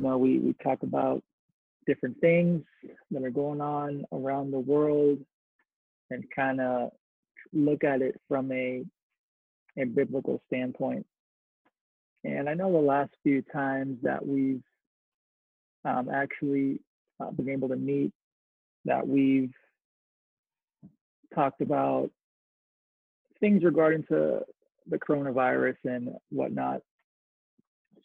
know, we, we talk about different things that are going on around the world and kind of look at it from a, a biblical standpoint. And I know the last few times that we've um, actually uh, been able to meet, that we've talked about things regarding to the coronavirus and whatnot.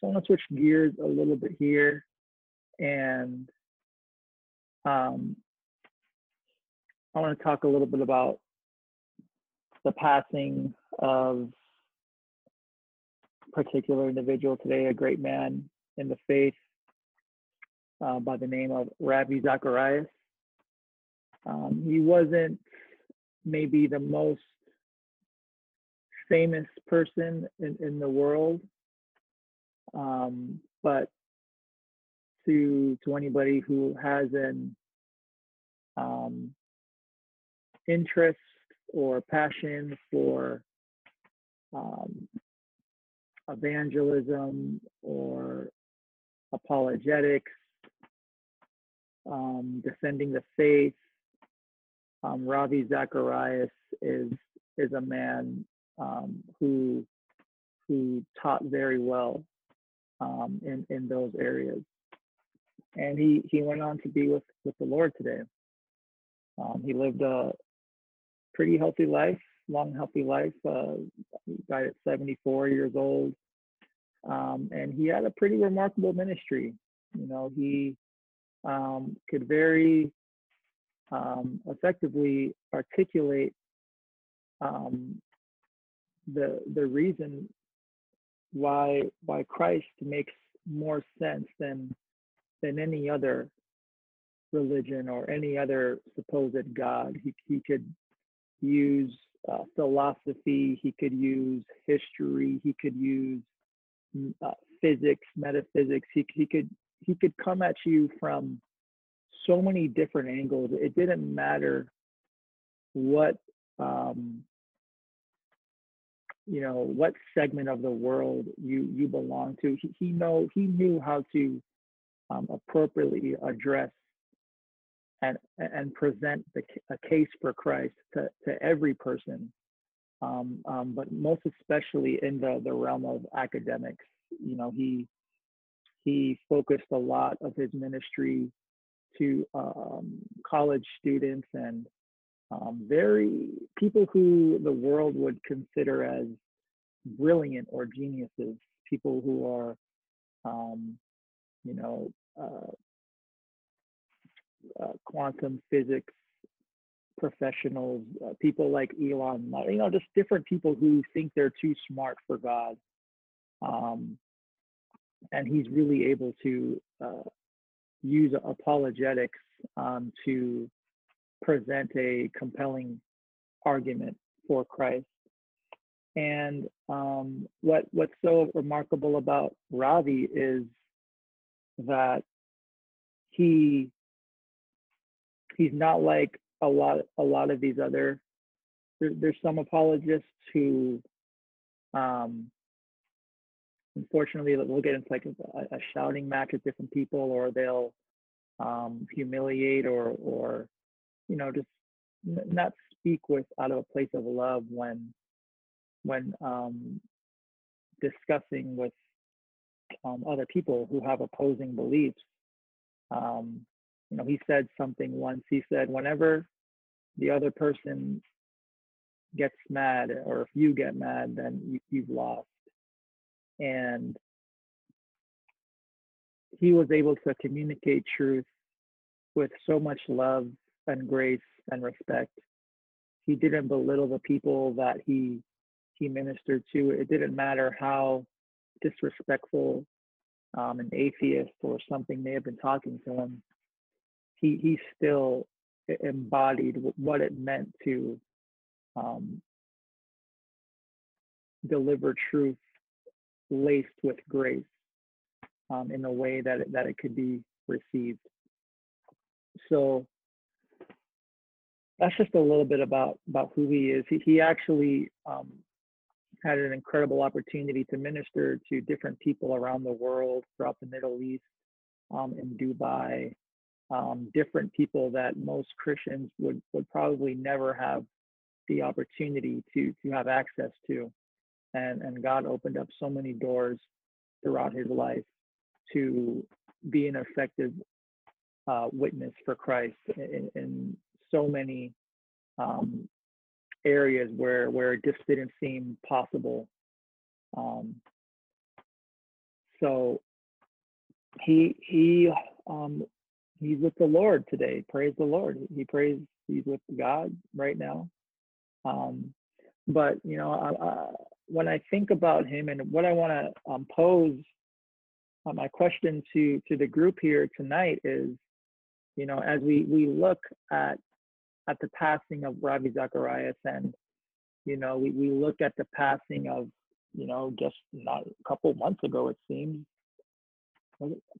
So I want to switch gears a little bit here and um, I want to talk a little bit about the passing of a particular individual today, a great man in the faith uh, by the name of Ravi Zacharias. Um, he wasn't maybe the most famous person in, in the world, um, but to to anybody who has an um, interest or passion for um, evangelism or apologetics, um, defending the faith. Um, Ravi Zacharias is is a man um, who who taught very well um, in in those areas and he he went on to be with with the Lord today. Um, he lived a pretty healthy life, long healthy life. Uh, he died at 74 years old, um, and he had a pretty remarkable ministry. You know, he um, could very um, effectively articulate um, the the reason why why Christ makes more sense than than any other religion or any other supposed God. He, he could use uh, philosophy, he could use history, he could use mm, uh, physics, metaphysics. He, he could he could come at you from so many different angles. It didn't matter what um, you know what segment of the world you you belong to. He, he know he knew how to um, appropriately address and and present the, a case for Christ to, to every person, um, um, but most especially in the, the realm of academics. You know, he he focused a lot of his ministry to um, college students and um, very people who the world would consider as brilliant or geniuses, people who are um, you know, uh, uh, quantum physics professionals, uh, people like Elon, you know, just different people who think they're too smart for God. Um, and he's really able to uh, use apologetics um, to present a compelling argument for Christ. And um, what what's so remarkable about Ravi is that he he's not like a lot a lot of these other there, there's some apologists who um unfortunately we'll get into like a, a shouting match with different people or they'll um humiliate or or you know just not speak with out of a place of love when when um discussing with um, other people who have opposing beliefs. Um, you know, he said something once. He said, whenever the other person gets mad, or if you get mad, then you, you've lost. And he was able to communicate truth with so much love and grace and respect. He didn't belittle the people that he he ministered to. It didn't matter how disrespectful um, an atheist or something may have been talking to him, he he still embodied what it meant to um, deliver truth laced with grace um, in a way that it, that it could be received. So that's just a little bit about about who he is. He, he actually um, had an incredible opportunity to minister to different people around the world throughout the Middle East. um, in Dubai, um, different people that most Christians would would probably never have the opportunity to to have access to, and and God opened up so many doors throughout his life to be an effective uh, witness for Christ in, in so many um, areas where where it just didn't seem possible. Um, so he he um, he's with the Lord today. Praise the Lord. He prays. He's with God right now. Um, but you know, I, I, when I think about him and what I want to um, pose, uh, my question to to the group here tonight is, you know, as we we look at at the passing of Ravi Zacharias and you know we, we look at the passing of you know just not a couple months ago it seems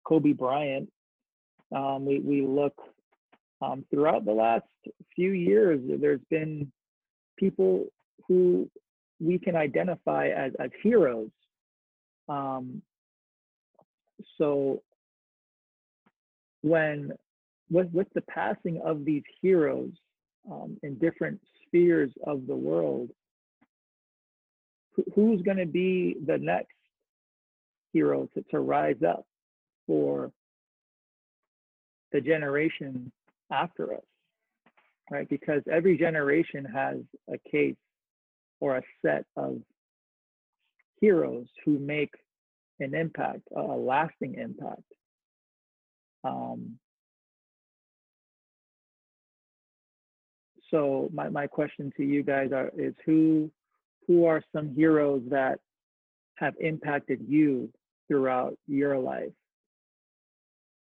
Kobe Bryant? Um, we we look um, throughout the last few years there's been people who we can identify as as heroes. Um, so when with with the passing of these heroes um, in different spheres of the world, who's going to be the next hero to, to rise up for the generation after us, right? Because every generation has a case or a set of heroes who make an impact, a lasting impact. Um, so my, my question to you guys are is who who are some heroes that have impacted you throughout your life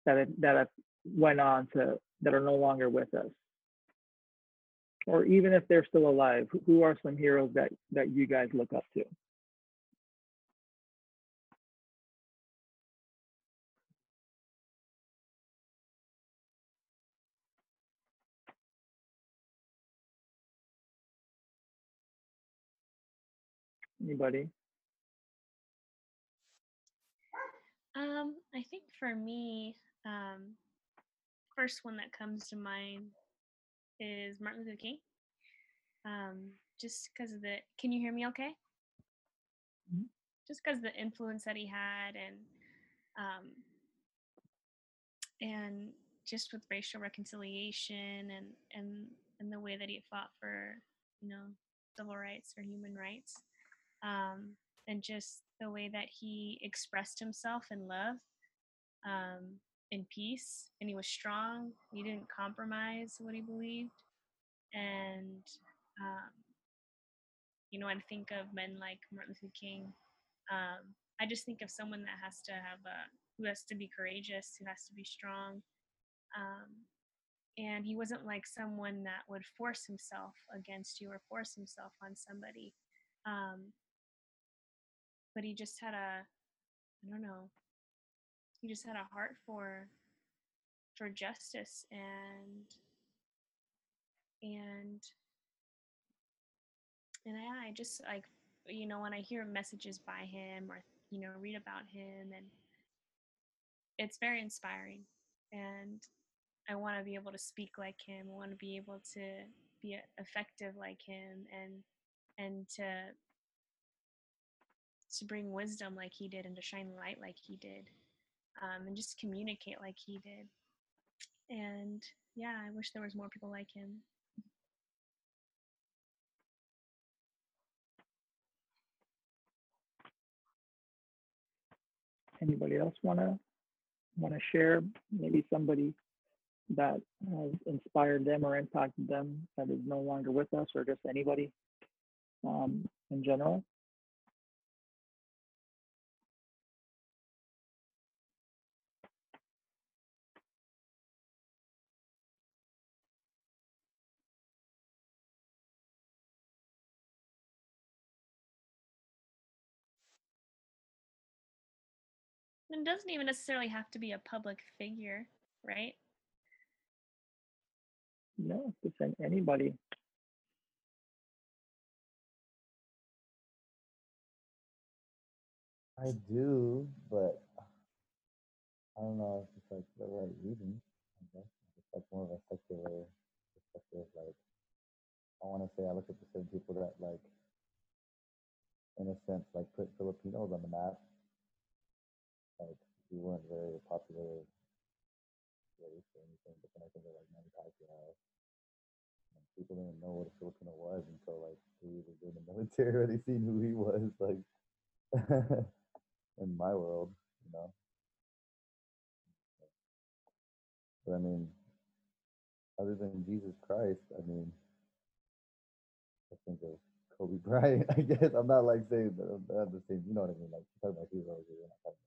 that have, that have went on to that are no longer with us? Or even if they're still alive who are some heroes that that you guys look up to Anybody? Um, I think for me, um, first one that comes to mind is Martin Luther King. Um, just because of the, can you hear me okay? Mm-hmm. Just because the influence that he had and, um, and just with racial reconciliation and, and, and the way that he fought for, you know, civil rights or human rights um, and just the way that he expressed himself in love, um, in peace, and he was strong. He didn't compromise what he believed, and um, you know, I think of men like Martin Luther King. Um, I just think of someone that has to have a who has to be courageous, who has to be strong. Um, and he wasn't like someone that would force himself against you or force himself on somebody. Um, but he just had a I don't know. He just had a heart for for justice and and and I, I just like you know when I hear messages by him or you know read about him and it's very inspiring and I want to be able to speak like him. I want to be able to be effective like him and and to to bring wisdom like he did and to shine light like he did um, and just communicate like he did. And yeah i wish there was more people like him. Anybody else want to want to share? Maybe somebody that has inspired them or impacted them that is no longer with us or just anybody um, in general it doesn't even necessarily have to be a public figure, right? No, just anybody. I do, but I don't know if it's like the right reason. I guess it's like more of a secular perspective. Like I want to say, I look at the same people that like, in a sense, like put Filipinos on the map. Like we weren't very popular race or anything, but then I think of like Manny Pacquiao. And people didn't know what a Filipino was until like he was in the military or they seen who he was. Like in my world, you know. But I mean, other than Jesus Christ, I mean, I think of Kobe Bryant. I guess I'm not like saying that I'm not the same. You know what I mean? Like talking about heroes, we're not talking.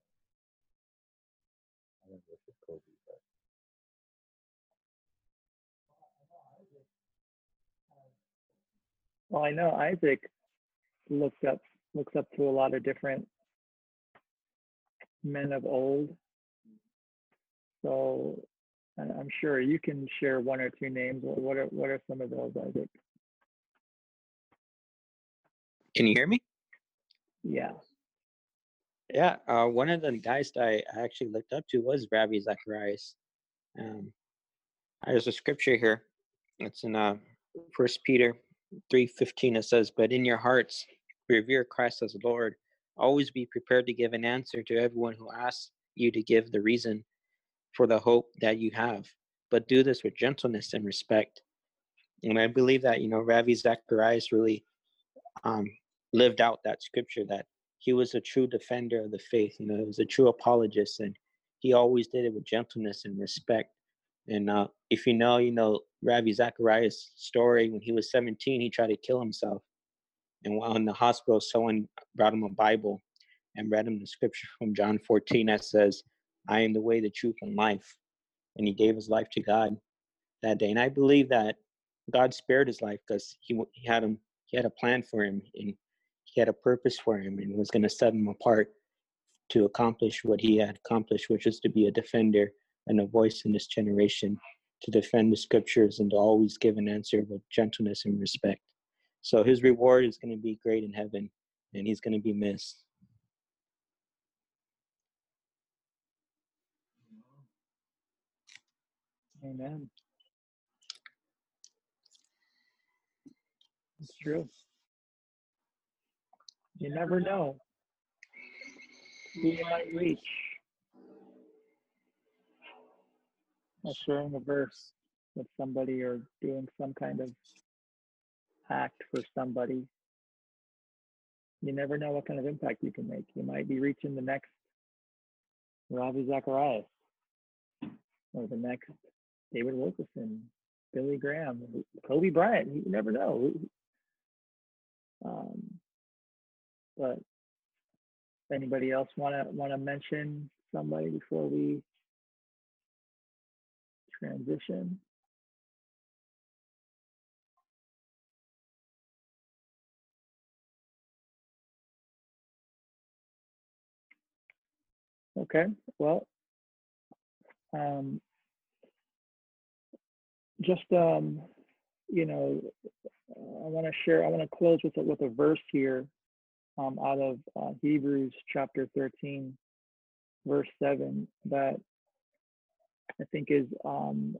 Kobe, but Well, I know Isaac looks up looks up to a lot of different men of old. So I'm sure you can share one or two names. What what are what are some of those, Isaac? Can you hear me? Yeah. Yeah, uh, one of the guys that I actually looked up to was Ravi Zacharias. Um, there's a scripture here. It's in uh, First Peter three fifteen. It says, "But in your hearts, revere Christ as Lord. Always be prepared to give an answer to everyone who asks you to give the reason for the hope that you have. But do this with gentleness and respect." And I believe that you know Ravi Zacharias really um, lived out that scripture that he was a true defender of the faith. You know, he was a true apologist, and he always did it with gentleness and respect. And uh, if you know, you know Ravi Zacharias' story. When he was 17, he tried to kill himself, and while in the hospital, someone brought him a Bible and read him the scripture from John 14 that says, "I am the way, the truth, and life." And he gave his life to God that day. And I believe that God spared his life because he he had him he had a plan for him and he had a purpose for him and was going to set him apart to accomplish what he had accomplished, which is to be a defender and a voice in this generation to defend the scriptures and to always give an answer with gentleness and respect. So his reward is going to be great in heaven and he's going to be missed. Amen. It's true. You never know who you might reach by sharing a verse with somebody or doing some kind of act for somebody. You never know what kind of impact you can make. You might be reaching the next Ravi Zacharias or the next David Wilkerson, Billy Graham, Kobe Bryant. You never know. Um, but anybody else want to want to mention somebody before we transition? Okay, well, um, just um, you know, I want to share. I want to close with with a verse here um, out of uh, Hebrews chapter 13, verse 7, that I think is um,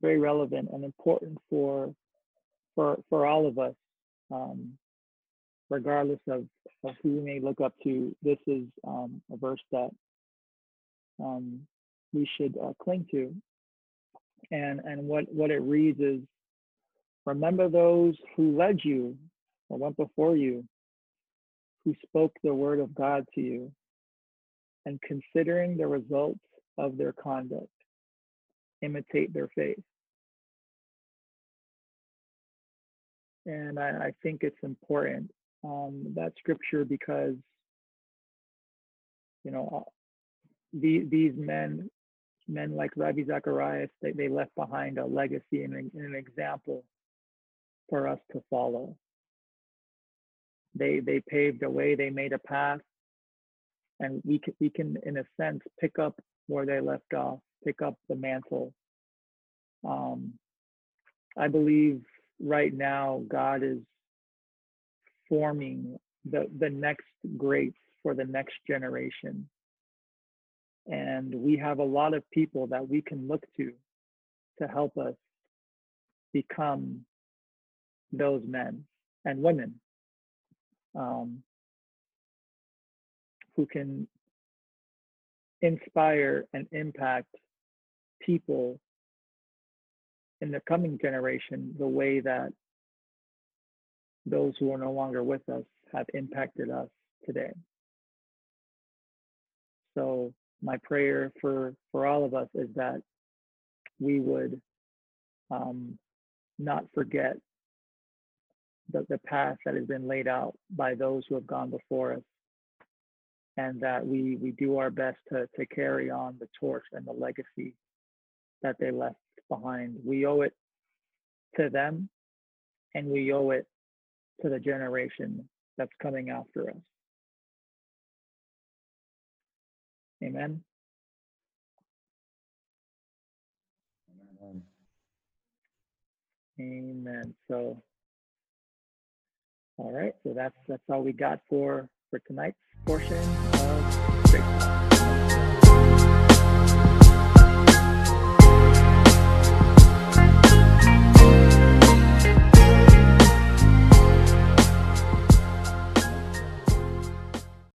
very relevant and important for for for all of us, um, regardless of, of who we may look up to. This is um, a verse that um, we should uh, cling to, and and what what it reads is, remember those who led you or went before you, who spoke the word of God to you, and considering the results of their conduct, imitate their faith. And I, I think it's important um, that scripture because you know the, these men, men like Ravi Zacharias, they, they left behind a legacy and an, and an example for us to follow. They they paved a way, they made a path, and we can we can in a sense pick up where they left off, pick up the mantle. Um, I believe right now God is forming the the next greats for the next generation. And we have a lot of people that we can look to to help us become those men and women um, who can inspire and impact people in the coming generation the way that those who are no longer with us have impacted us today. So my prayer for for all of us is that we would um, not forget the, the path that has been laid out by those who have gone before us. And that we we do our best to to carry on the torch and the legacy that they left behind. We owe it to them and we owe it to the generation that's coming after us. Amen. Amen. amen. So all right so that's that's all we got for for tonight's portion of Straight Talk.